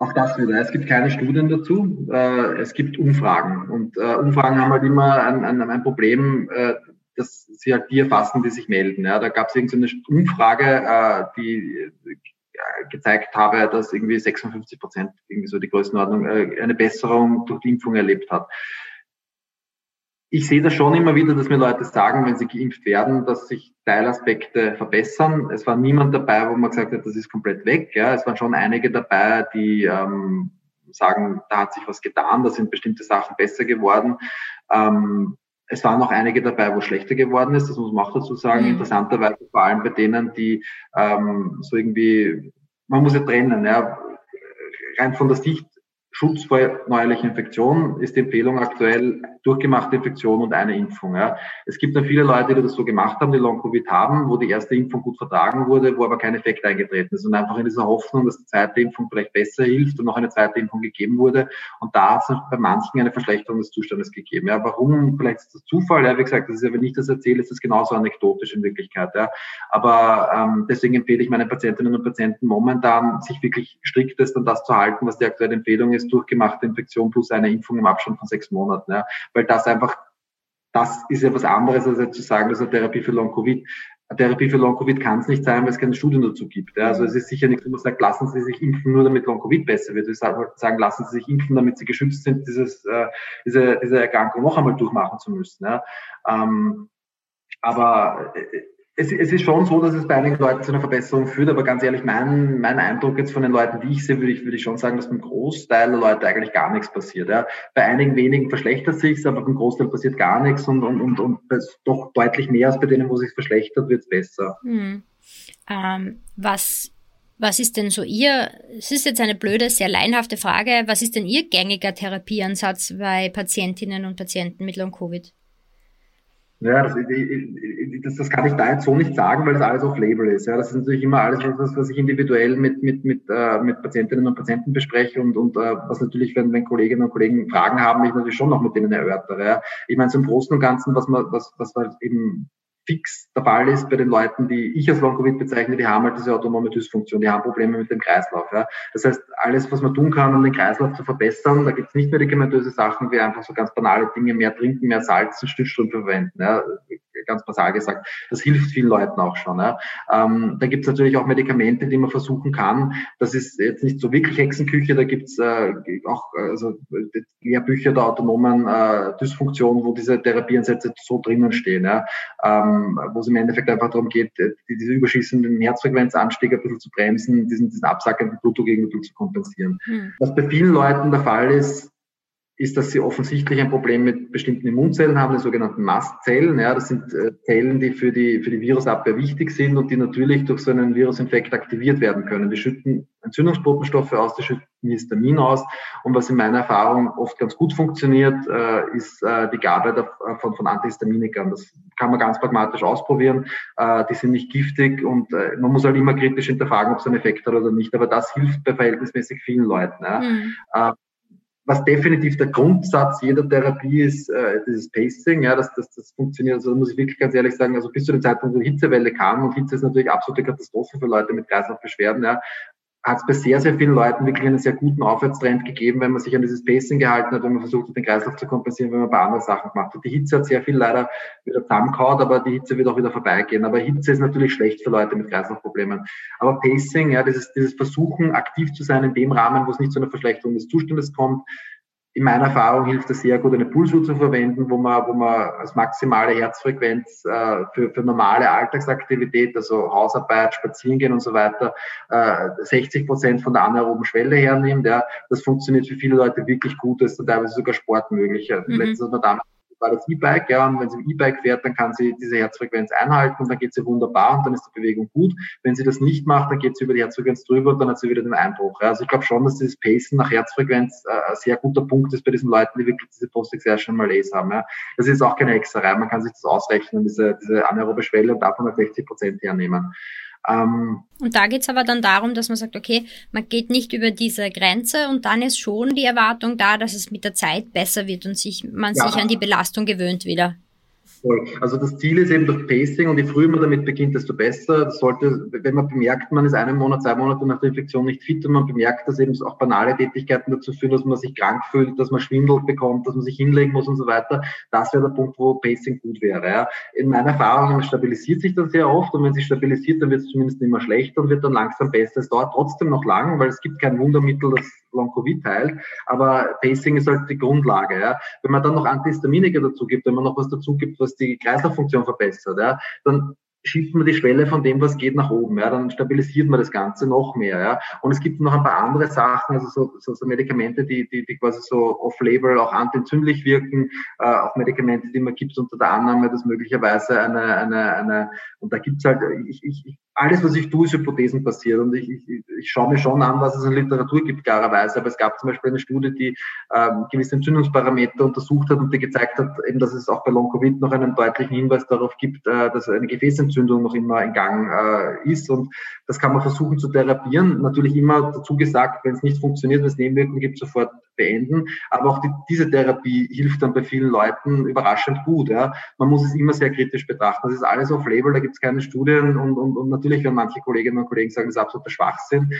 [SPEAKER 3] Auch das wieder. Es gibt keine Studien dazu. Äh, es gibt Umfragen. Und äh, Umfragen haben halt immer ein, ein, ein Problem, äh, dass sie halt die erfassen, die sich melden. Ja, da gab es irgendeine Umfrage, die gezeigt habe, dass irgendwie 56 Prozent, irgendwie so die Größenordnung, eine Besserung durch die Impfung erlebt hat. Ich sehe das schon immer wieder, dass mir Leute sagen, wenn sie geimpft werden, dass sich Teilaspekte verbessern. Es war niemand dabei, wo man gesagt hat, das ist komplett weg. Ja, es waren schon einige dabei, die ähm, sagen, da hat sich was getan, da sind bestimmte Sachen besser geworden. Ähm, es waren noch einige dabei, wo schlechter geworden ist, das muss man auch dazu sagen. Mhm. Interessanterweise vor allem bei denen, die ähm, so irgendwie, man muss ja trennen, ja, rein von der Sicht Schutz vor neuerlichen Infektionen ist die Empfehlung aktuell durchgemachte Infektion und eine Impfung. Ja. Es gibt dann viele Leute, die das so gemacht haben, die Long-Covid haben, wo die erste Impfung gut vertragen wurde, wo aber kein Effekt eingetreten ist und einfach in dieser Hoffnung, dass die zweite Impfung vielleicht besser hilft und noch eine zweite Impfung gegeben wurde. Und da hat es bei manchen eine Verschlechterung des Zustandes gegeben. Ja. Warum? Vielleicht ist das Zufall. Ja. Wie gesagt, das ist ja, wenn ich das erzähle, ist das genauso anekdotisch in Wirklichkeit. Ja. Aber ähm, deswegen empfehle ich meinen Patientinnen und Patienten momentan, sich wirklich striktest an das zu halten, was die aktuelle Empfehlung ist, durchgemachte Infektion plus eine Impfung im Abstand von sechs Monaten. Ja. Weil das einfach, das ist ja was anderes, als zu sagen, dass eine Therapie für Long-Covid Therapie für Long-Covid kann es nicht sein, weil es keine Studien dazu gibt. Ja. Also es ist sicher nicht, wo man sagt, lassen Sie sich impfen, nur damit Long-Covid besser wird. Würde sagen, lassen Sie sich impfen, damit Sie geschützt sind, dieses, äh, diese, diese Erkrankung noch einmal durchmachen zu müssen. Ja. Ähm, aber äh, es, es, ist schon so, dass es bei einigen Leuten zu einer Verbesserung führt, aber ganz ehrlich, mein, mein Eindruck jetzt von den Leuten, die ich sehe, würde ich, würde ich schon sagen, dass beim Großteil der Leute eigentlich gar nichts passiert. Ja. Bei einigen wenigen verschlechtert sich aber beim Großteil passiert gar nichts und, und, und, und doch deutlich mehr als bei denen, wo es sich verschlechtert, wird es besser.
[SPEAKER 2] Hm. Ähm, was was ist denn so Ihr, es ist jetzt eine blöde, sehr leinhafte Frage, was ist denn Ihr gängiger Therapieansatz bei Patientinnen und Patienten mit Long-Covid?
[SPEAKER 3] Ja, das, das, das kann ich da jetzt so nicht sagen, weil das alles auf Label ist. Ja, das ist natürlich immer alles, was, was ich individuell mit, mit, mit, äh, mit Patientinnen und Patienten bespreche und, und äh, was natürlich, wenn, wenn Kolleginnen und Kollegen Fragen haben, ich natürlich schon noch mit denen erörtere. Ja. Ich meine, zum Großen und Ganzen, was man, was, was man eben fix der Fall ist bei den Leuten, die ich als Long-Covid bezeichne, die haben halt diese autonome Dysfunktion, die haben Probleme mit dem Kreislauf. Ja. Das heißt, alles, was man tun kann, um den Kreislauf zu verbessern, da gibt es nicht medikamentöse Sachen wie einfach so ganz banale Dinge, mehr trinken, mehr Salz und Stützstrümpfe verwenden. Ja ganz basal gesagt. Das hilft vielen Leuten auch schon. Ja. Ähm, da gibt es natürlich auch Medikamente, die man versuchen kann. Das ist jetzt nicht so wirklich Hexenküche, da gibt es äh, auch also, Lehrbücher der autonomen äh, Dysfunktion, wo diese Therapieansätze so drinnen stehen, ja. ähm, wo es im Endeffekt einfach darum geht, äh, diese überschießenden Herzfrequenzanstiege ein bisschen zu bremsen, diesen, diesen absackenden Blutdruckgegenmittel zu kompensieren. Hm. Was bei vielen Leuten der Fall ist, ist, dass sie offensichtlich ein Problem mit bestimmten Immunzellen haben, den sogenannten Mastzellen. Ja, das sind äh, Zellen, die für die, für die Virusabwehr wichtig sind und die natürlich durch so einen Virusinfekt aktiviert werden können. Die schütten Entzündungsbotenstoffe aus, die schütten Histamin aus. Und was in meiner Erfahrung oft ganz gut funktioniert, äh, ist äh, die Gabe der, äh, von, von Antihistaminikern. Das kann man ganz pragmatisch ausprobieren. Äh, die sind nicht giftig und äh, man muss halt immer kritisch hinterfragen, ob es einen Effekt hat oder nicht. Aber das hilft bei verhältnismäßig vielen Leuten. Ja. Mhm. Was definitiv der Grundsatz jeder Therapie ist, äh, dieses Pacing, ja, dass das, das funktioniert. Also da muss ich wirklich ganz ehrlich sagen, also bis zu dem Zeitpunkt, wo die Hitzewelle kam, und Hitze ist natürlich absolute Katastrophe für Leute mit Kreislaufbeschwerden, ja, hat es bei sehr, sehr vielen Leuten wirklich einen sehr guten Aufwärtstrend gegeben, wenn man sich an dieses Pacing gehalten hat, wenn man versucht hat, den Kreislauf zu kompensieren, wenn man ein paar andere Sachen gemacht hat. Die Hitze hat sehr viel leider wieder zusammengehauen, aber die Hitze wird auch wieder vorbeigehen. Aber Hitze ist natürlich schlecht für Leute mit Kreislaufproblemen. Aber Pacing, ja, dieses, dieses Versuchen, aktiv zu sein in dem Rahmen, wo es nicht zu einer Verschlechterung des Zustandes kommt, in meiner Erfahrung hilft es sehr gut, eine Pulsuhr zu verwenden, wo man, wo man als maximale Herzfrequenz äh, für, für normale Alltagsaktivität, also Hausarbeit, Spazierengehen und so weiter, äh, 60 Prozent von der anaeroben Schwelle hernimmt. Ja. Das funktioniert für viele Leute wirklich gut, das ist teilweise sogar Sport möglich. Mhm. Letztens hat man damals das E-Bike, ja, und wenn sie E-Bike fährt, dann kann sie diese Herzfrequenz einhalten und dann geht sie wunderbar und dann ist die Bewegung gut. Wenn sie das nicht macht, dann geht sie über die Herzfrequenz drüber und dann hat sie wieder den Einbruch. Ja. Also ich glaube schon, dass dieses Pacen nach Herzfrequenz äh, ein sehr guter Punkt ist bei diesen Leuten, die wirklich diese Post-Exertion Malaise haben. Ja. Das ist auch keine Hexerei, man kann sich das ausrechnen, diese, diese anaerobe Schwelle und davon 60 Prozent hernehmen.
[SPEAKER 2] Ähm, und da geht's aber dann darum, dass man sagt, okay, man geht nicht über diese Grenze und dann ist schon die Erwartung da, dass es mit der Zeit besser wird und sich, man ja. sich an die Belastung gewöhnt wieder.
[SPEAKER 3] Voll. Also das Ziel ist eben durch Pacing und je früher man damit beginnt, desto besser. Das sollte, wenn man bemerkt, man ist einen Monat, zwei Monate nach der Infektion nicht fit und man bemerkt, dass eben auch banale Tätigkeiten dazu führen, dass man sich krank fühlt, dass man Schwindel bekommt, dass man sich hinlegen muss und so weiter. Das wäre der Punkt, wo Pacing gut wäre. Ja. In meiner Erfahrung stabilisiert sich das sehr oft und wenn sich stabilisiert, dann wird es zumindest immer schlechter und wird dann langsam besser. Es dauert trotzdem noch lang, weil es gibt kein Wundermittel, das Long-Covid heilt, aber Pacing ist halt die Grundlage. Ja. Wenn man dann noch Antihistaminika dazu gibt, wenn man noch was dazu gibt, was die Kreislauffunktion verbessert, ja, dann schiebt man die Schwelle von dem, was geht, nach oben. Ja, dann stabilisiert man das Ganze noch mehr. Ja. Und es gibt noch ein paar andere Sachen, also so, so, so Medikamente, die, die, die quasi so off-label auch antientzündlich wirken, äh, auch Medikamente, die man gibt unter der Annahme, dass möglicherweise eine, eine, eine und da gibt's halt, ich, ich, alles, was ich tue, ist Hypothesen passiert. Und ich, ich, ich schaue mir schon an, was es in Literatur gibt, klarerweise. Aber es gab zum Beispiel eine Studie, die ähm, gewisse Entzündungsparameter untersucht hat und die gezeigt hat, eben, dass es auch bei Long-Covid noch einen deutlichen Hinweis darauf gibt, äh, dass eine Gefäßentzündung noch immer in Gang äh, ist. Und das kann man versuchen zu therapieren. Natürlich immer dazu gesagt, wenn es nicht funktioniert, wenn es Nebenwirkungen gibt, sofort beenden. Aber auch die, diese Therapie hilft dann bei vielen Leuten überraschend gut. Ja. Man muss es immer sehr kritisch betrachten. Das ist alles auf Label, da gibt es keine Studien und, und, und natürlich werden manche Kolleginnen und Kollegen sagen, das ist absoluter Schwachsinn.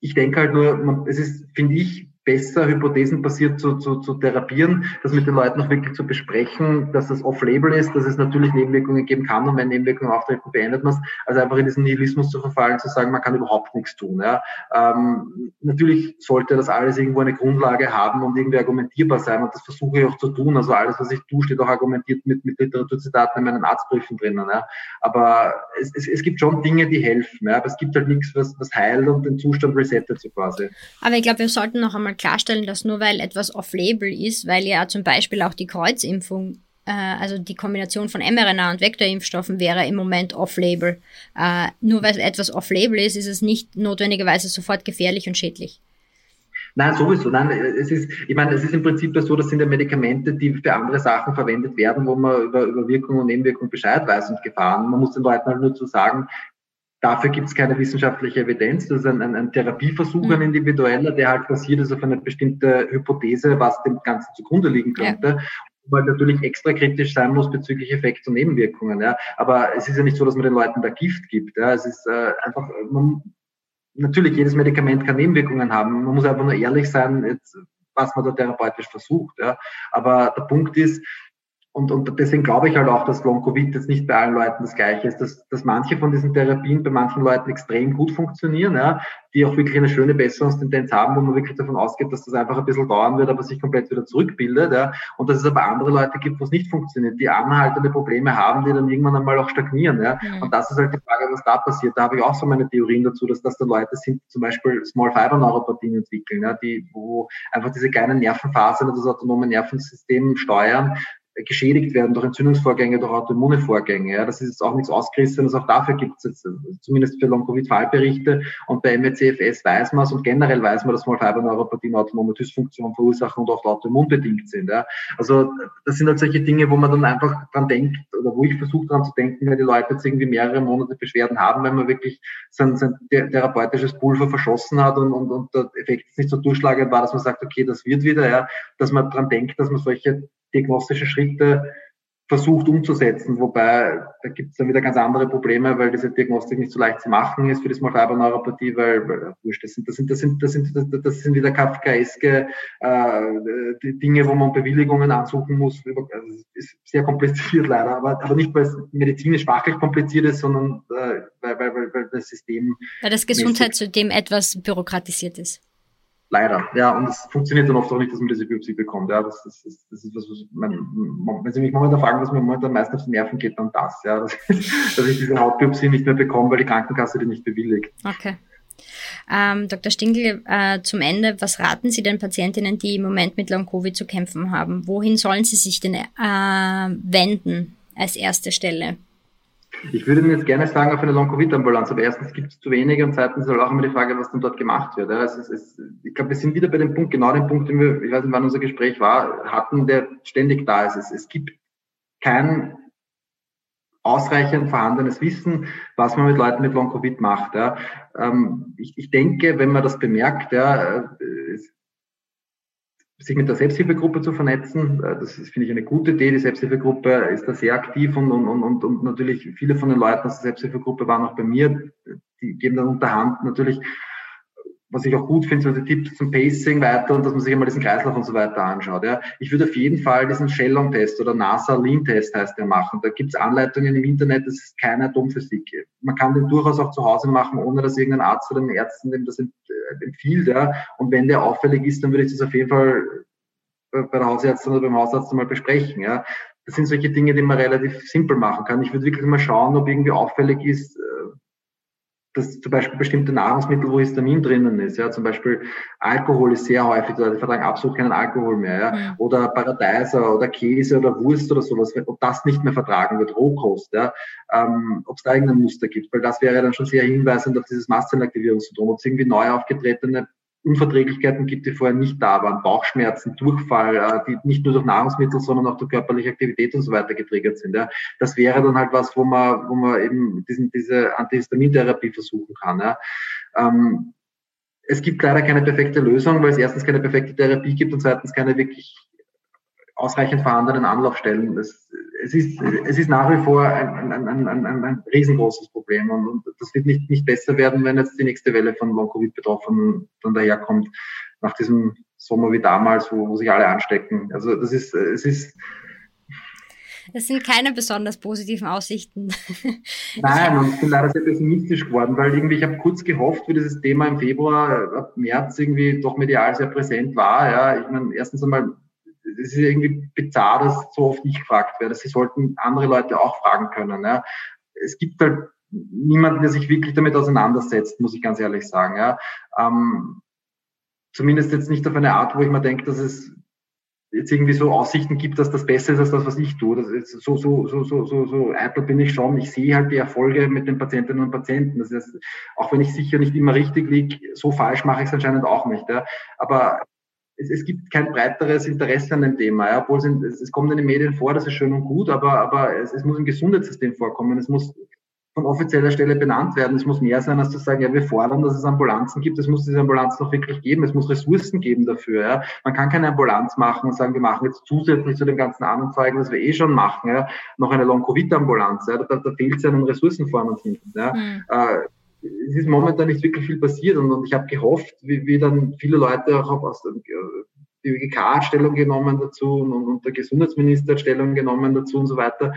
[SPEAKER 3] Ich denke halt nur, man, es ist, finde ich, besser hypothesenbasiert zu, zu, zu therapieren, das mit den Leuten auch wirklich zu besprechen, dass das off-label ist, dass es natürlich Nebenwirkungen geben kann und wenn Nebenwirkungen auftreten, beendet man es. Also einfach in diesen Nihilismus zu verfallen, zu sagen, man kann überhaupt nichts tun. Ja. Ähm, natürlich sollte das alles irgendwo eine Grundlage haben und irgendwie argumentierbar sein und das versuche ich auch zu tun. Also alles, was ich tue, steht auch argumentiert mit, mit Literaturzitaten in meinen Arztbriefen drinnen. Ja. Aber es, es, es gibt schon Dinge, die helfen, ja. aber es gibt halt nichts, was, was heilt und den Zustand resettet so quasi.
[SPEAKER 2] Aber ich glaube, wir sollten noch einmal klarstellen, dass nur weil etwas off-label ist, weil ja zum Beispiel auch die Kreuzimpfung, äh, also die Kombination von mRNA und Vektorimpfstoffen wäre im Moment off-label. Äh, nur weil etwas off-label ist, ist es nicht notwendigerweise sofort gefährlich und schädlich.
[SPEAKER 3] Nein, sowieso. Nein, es ist, ich meine, es ist im Prinzip so, das sind ja Medikamente, die für andere Sachen verwendet werden, wo man über, über Wirkung und Nebenwirkung Bescheid weiß und Gefahren. Man muss den Leuten halt nur zu sagen, Dafür gibt es keine wissenschaftliche Evidenz. Das ist ein, ein, ein Therapieversuch, ein mhm. individueller, der halt basiert ist auf eine bestimmte Hypothese, was dem Ganzen zugrunde liegen könnte. Ja weil natürlich extra kritisch sein muss bezüglich Effekte und Nebenwirkungen. Ja. Aber es ist ja nicht so, dass man den Leuten da Gift gibt. Ja. Es ist äh, einfach, man, natürlich, jedes Medikament kann Nebenwirkungen haben. Man muss einfach nur ehrlich sein, jetzt, was man da therapeutisch versucht. Ja. Aber der Punkt ist, und, und deswegen glaube ich halt auch, dass Long-Covid jetzt nicht bei allen Leuten das Gleiche ist, dass, dass manche von diesen Therapien bei manchen Leuten extrem gut funktionieren, ja, die auch wirklich eine schöne Besserungstendenz haben, wo man wirklich davon ausgeht, dass das einfach ein bisschen dauern wird, aber sich komplett wieder zurückbildet. Ja, und dass es aber andere Leute gibt, wo es nicht funktioniert, die anhaltende Probleme haben, die dann irgendwann einmal auch stagnieren. Ja. Mhm. Und das ist halt die Frage, was da passiert. Da habe ich auch so meine Theorien dazu, dass das da Leute sind, die zum Beispiel Small Fiber Neuropathien entwickeln, ja, die, wo einfach diese kleinen Nervenphasen das autonome Nervensystem steuern, geschädigt werden durch Entzündungsvorgänge, durch autoimmune Vorgänge. Ja, das ist jetzt auch nichts Ausgerissenes, auch dafür gibt es jetzt zumindest für Long-Covid-Fallberichte und bei MECFS weiß man es und generell weiß man, dass Small-Fiber-Neuropathien autonome Dysfunktion verursachen und oft autoimmunbedingt sind. Ja. Also das sind halt solche Dinge, wo man dann einfach dran denkt oder wo ich versuche dran zu denken, wenn die Leute jetzt irgendwie mehrere Monate Beschwerden haben, wenn man wirklich sein, sein therapeutisches Pulver verschossen hat und, und, und der Effekt nicht so durchschlagend war, dass man sagt, okay, das wird wieder, ja, dass man dran denkt, dass man solche diagnostische Schritte versucht umzusetzen, wobei da gibt es dann wieder ganz andere Probleme, weil diese Diagnostik nicht so leicht zu machen ist für die Small Fiber Neuropathie, weil, weil wurscht, das sind das sind das sind das sind das sind wieder kafkaeske äh, Dinge, wo man Bewilligungen ansuchen muss. Also ist sehr kompliziert leider, aber, aber nicht weil es medizinisch fachlich kompliziert ist, sondern äh, weil, weil, weil, weil das System
[SPEAKER 2] weil das Gesundheitssystem etwas bürokratisiert ist.
[SPEAKER 3] Leider, ja, und es funktioniert dann oft auch nicht, dass man diese Biopsie bekommt. Ja, das, das, das, das ist was, was man, wenn Sie mich momentan fragen, was mir momentan am auf die Nerven geht, dann das, ja, dass, dass ich diese Hautbiopsie nicht mehr bekomme, weil die Krankenkasse die nicht bewilligt.
[SPEAKER 2] Okay. Ähm, Dr. Stingl, äh, zum Ende, was raten Sie den Patientinnen, die im Moment mit Long-Covid zu kämpfen haben? Wohin sollen sie sich denn äh, wenden als erste Stelle?
[SPEAKER 3] Ich würde jetzt gerne sagen, auf eine Long-Covid-Ambulanz, aber erstens gibt es zu wenige und zweitens ist halt auch immer die Frage, was dann dort gemacht wird. Ja, es es, ich glaube, wir sind wieder bei dem Punkt, genau dem Punkt, den wir, ich weiß nicht, wann unser Gespräch war, hatten, der ständig da ist. Es, es gibt kein ausreichend vorhandenes Wissen, was man mit Leuten mit Long-Covid macht. Ja. Ähm, ich, ich, denke, wenn man das bemerkt, ja, äh, sich mit der Selbsthilfegruppe zu vernetzen, äh, das ist, finde ich, eine gute Idee. Die Selbsthilfegruppe ist da sehr aktiv und, und, und, und natürlich viele von den Leuten aus der Selbsthilfegruppe waren auch bei mir. Die geben dann unterhand natürlich was ich auch gut finde, so die Tipps zum Pacing weiter und dass man sich einmal diesen Kreislauf und so weiter anschaut. Ja. Ich würde auf jeden Fall diesen Shellon-Test oder NASA-Lean-Test heißt der machen. Da gibt es Anleitungen im Internet, das ist keine Atomphysik. Man kann den durchaus auch zu Hause machen, ohne dass irgendein Arzt oder ein Ärzten dem das äh, empfiehlt. Ja. Und wenn der auffällig ist, dann würde ich das auf jeden Fall bei der Hausärztin oder beim Hausarzt mal besprechen. Ja. Das sind solche Dinge, die man relativ simpel machen kann. Ich würde wirklich mal schauen, ob irgendwie auffällig ist, äh, dass zum Beispiel bestimmte Nahrungsmittel, wo Histamin drinnen ist, ja, zum Beispiel Alkohol ist sehr häufig, die vertragen absolut keinen Alkohol mehr, ja, mhm. oder Paradeiser oder Käse oder Wurst oder sowas, ob das nicht mehr vertragen wird, Rohkost, ja, ähm, ob es da irgendein Muster gibt, weil das wäre dann schon sehr hinweisend auf dieses Mastzellaktivierungssyndrom, ob es irgendwie neu aufgetretene Unverträglichkeiten gibt, die vorher nicht da waren, Bauchschmerzen, Durchfall, äh, die nicht nur durch Nahrungsmittel, sondern auch durch körperliche Aktivität und so weiter getriggert sind. Das wäre dann halt was, wo man, wo man eben diesen, diese Antihistamintherapie versuchen kann. Ähm, es gibt leider keine perfekte Lösung, weil es erstens keine perfekte Therapie gibt und zweitens keine wirklich ausreichend vorhandenen Anlaufstellen. Es, es, ist, es ist nach wie vor ein, ein, ein, ein, ein riesengroßes Problem und, und, das wird nicht, nicht besser werden, wenn jetzt die nächste Welle von Long-Covid-Betroffenen dann daherkommt, nach diesem Sommer wie damals, wo, wo sich alle anstecken. Also das ist, es ist
[SPEAKER 2] das sind keine besonders positiven Aussichten.
[SPEAKER 3] Nein, und ich bin leider sehr pessimistisch geworden, weil irgendwie ich habe kurz gehofft, wie dieses Thema im Februar, ab März irgendwie doch medial sehr präsent war. Ja, ich meine, erstens einmal es ist irgendwie bizarr, dass so oft nicht gefragt wird. Sie sollten andere Leute auch fragen können. Ja. Es gibt halt niemanden, der sich wirklich damit auseinandersetzt, muss ich ganz ehrlich sagen. Ja. Ähm, zumindest jetzt nicht auf eine Art, wo ich mir denke, dass es jetzt irgendwie so Aussichten gibt, dass das besser ist als das, was ich tue. Das ist so, so, so, so, so, so eitel bin ich schon. Ich sehe halt die Erfolge mit den Patientinnen und Patienten. Das heißt, auch wenn ich sicher nicht immer richtig liege, so falsch mache ich es anscheinend auch nicht. Ja. Aber es, es gibt kein breiteres Interesse an dem Thema. Ja, obwohl es, es kommt in den Medien vor, das ist schön und gut, aber, aber es, es muss im Gesundheitssystem vorkommen. Es muss von offizieller Stelle benannt werden. Es muss mehr sein, als zu sagen, ja, wir fordern, dass es Ambulanzen gibt. Es muss diese Ambulanzen auch wirklich geben. Es muss Ressourcen geben dafür. Ja. Man kann keine Ambulanz machen und sagen, wir machen jetzt zusätzlich zu dem ganzen anderen Zeigen, was wir eh schon machen, ja, noch eine Long-Covid-Ambulanz. Ja. Da, da fehlt es ja an Ressourcenformen hinten. Ja. Mhm. Äh, es ist momentan nicht wirklich viel passiert und, und ich habe gehofft, wie, wie dann viele Leute auch aus der die ÖGK Stellung genommen dazu und, und der Gesundheitsminister hat Stellung genommen dazu und so weiter,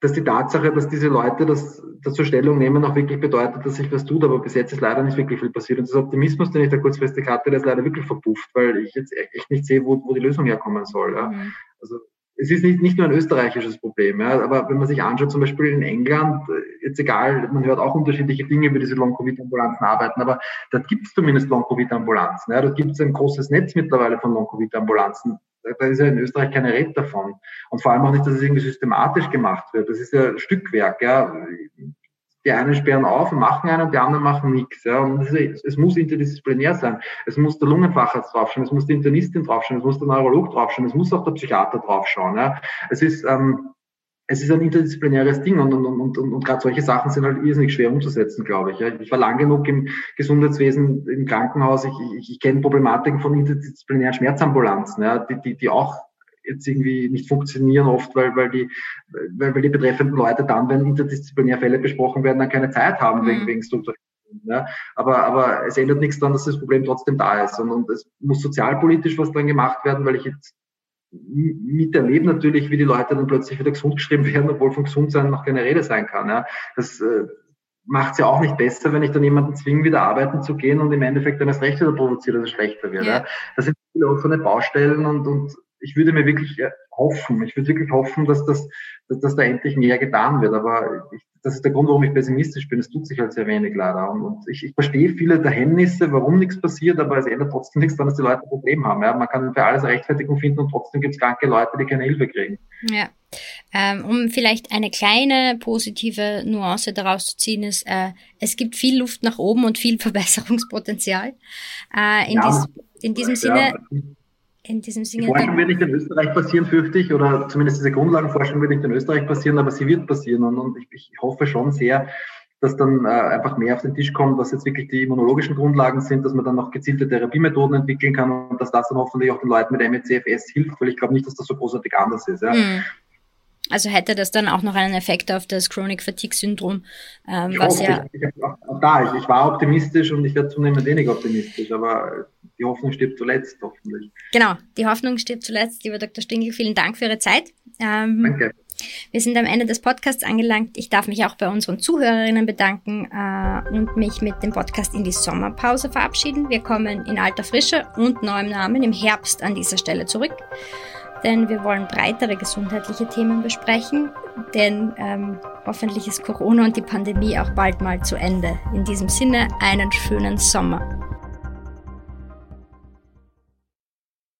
[SPEAKER 3] dass die Tatsache, dass diese Leute das dazu Stellung nehmen, auch wirklich bedeutet, dass sich was tut, aber bis jetzt ist leider nicht wirklich viel passiert. Und dieser Optimismus, den ich da kurzfristig hatte, der ist leider wirklich verpufft, weil ich jetzt echt nicht sehe, wo, wo die Lösung herkommen soll. Ja. Mhm. Also es ist nicht, nicht nur ein österreichisches Problem, ja, aber wenn man sich anschaut, zum Beispiel in England, äh, jetzt egal, man hört auch unterschiedliche Dinge über diese Long-Covid-Ambulanzen arbeiten, aber da gibt es zumindest Long-Covid-Ambulanzen. Ja, da gibt es ein großes Netz mittlerweile von Long-Covid-Ambulanzen. Da ist ja in Österreich keine Rede davon. Und vor allem auch nicht, dass es irgendwie systematisch gemacht wird. Das ist ja Stückwerk. Ja die einen sperren auf und machen einen und die anderen machen nichts. Ja. Und ist, es muss interdisziplinär sein. Es muss der Lungenfacharzt draufschauen, es muss die Internistin draufschauen, es muss der Neurolog draufschauen, es muss auch der Psychiater draufschauen. Ja. Es ist, ähm, es ist ein interdisziplinäres Ding und, und, und, und, und gerade solche Sachen sind halt irrsinnig schwer umzusetzen, glaube ich. Ich war lang genug im Gesundheitswesen, im Krankenhaus. Ich, ich, ich kenne Problematiken von interdisziplinären Schmerzambulanzen, ja, die, die, die auch jetzt irgendwie nicht funktionieren oft, weil, weil, die, weil, weil die betreffenden Leute dann, wenn interdisziplinär Fälle besprochen werden, dann keine Zeit haben mhm. wegen, wegen Strukturierung. Ja, aber, aber es ändert nichts daran, dass das Problem trotzdem da ist. Und, und es muss sozialpolitisch was dran gemacht werden, weil ich jetzt miterlebe natürlich, wie die Leute dann plötzlich wieder gesund geschrieben werden, obwohl von Gesundsein noch keine Rede sein kann. Ja. Das äh, macht es ja auch nicht besser, wenn ich dann jemanden zwinge, wieder arbeiten zu gehen und im Endeffekt dann das Recht wieder provoziert, dass es schlechter wird. Ja. ja. Das sind viele offene Baustellen und, und ich würde mir wirklich äh, hoffen, ich würde wirklich hoffen, dass das, dass, dass da endlich mehr getan wird. Aber ich, das ist der Grund, warum ich pessimistisch bin. Es tut sich halt sehr wenig leider. Und, und ich, ich verstehe viele der Hemmnisse, warum nichts passiert, aber es ändert trotzdem nichts daran, dass die Leute ein Problem haben. Ja? Man kann für alles Rechtfertigung finden und trotzdem gibt es kranke Leute, die keine Hilfe kriegen.
[SPEAKER 2] Ja. Ähm, um vielleicht eine kleine positive Nuance daraus zu ziehen, ist, äh, es gibt viel Luft nach oben und viel Verbesserungspotenzial. Äh, in, ja, dies, in diesem Sinne.
[SPEAKER 3] In diesem Sinne. Die Forschung wird nicht in Österreich passieren, fürchte ich, oder zumindest diese Grundlagenforschung wird nicht in Österreich passieren, aber sie wird passieren. Und, und ich, ich, hoffe schon sehr, dass dann äh, einfach mehr auf den Tisch kommt, was jetzt wirklich die immunologischen Grundlagen sind, dass man dann noch gezielte Therapiemethoden entwickeln kann und dass das dann hoffentlich auch den Leuten mit MECFS hilft, weil ich glaube nicht, dass das so großartig anders ist. Ja. Mhm.
[SPEAKER 2] Also hätte das dann auch noch einen Effekt auf das Chronic Fatigue Syndrom, ähm, was hoffe, ja.
[SPEAKER 3] Ich, ich, auch da, ich, ich war optimistisch und ich werde zunehmend weniger optimistisch, aber die Hoffnung stirbt zuletzt, hoffentlich.
[SPEAKER 2] Genau, die Hoffnung stirbt zuletzt. Lieber Dr. Stingel, vielen Dank für Ihre Zeit.
[SPEAKER 3] Ähm, Danke.
[SPEAKER 2] Wir sind am Ende des Podcasts angelangt. Ich darf mich auch bei unseren Zuhörerinnen bedanken äh, und mich mit dem Podcast in die Sommerpause verabschieden. Wir kommen in alter Frische und neuem Namen im Herbst an dieser Stelle zurück denn wir wollen breitere gesundheitliche Themen besprechen, denn ähm, hoffentlich ist Corona und die Pandemie auch bald mal zu Ende. In diesem Sinne einen schönen Sommer.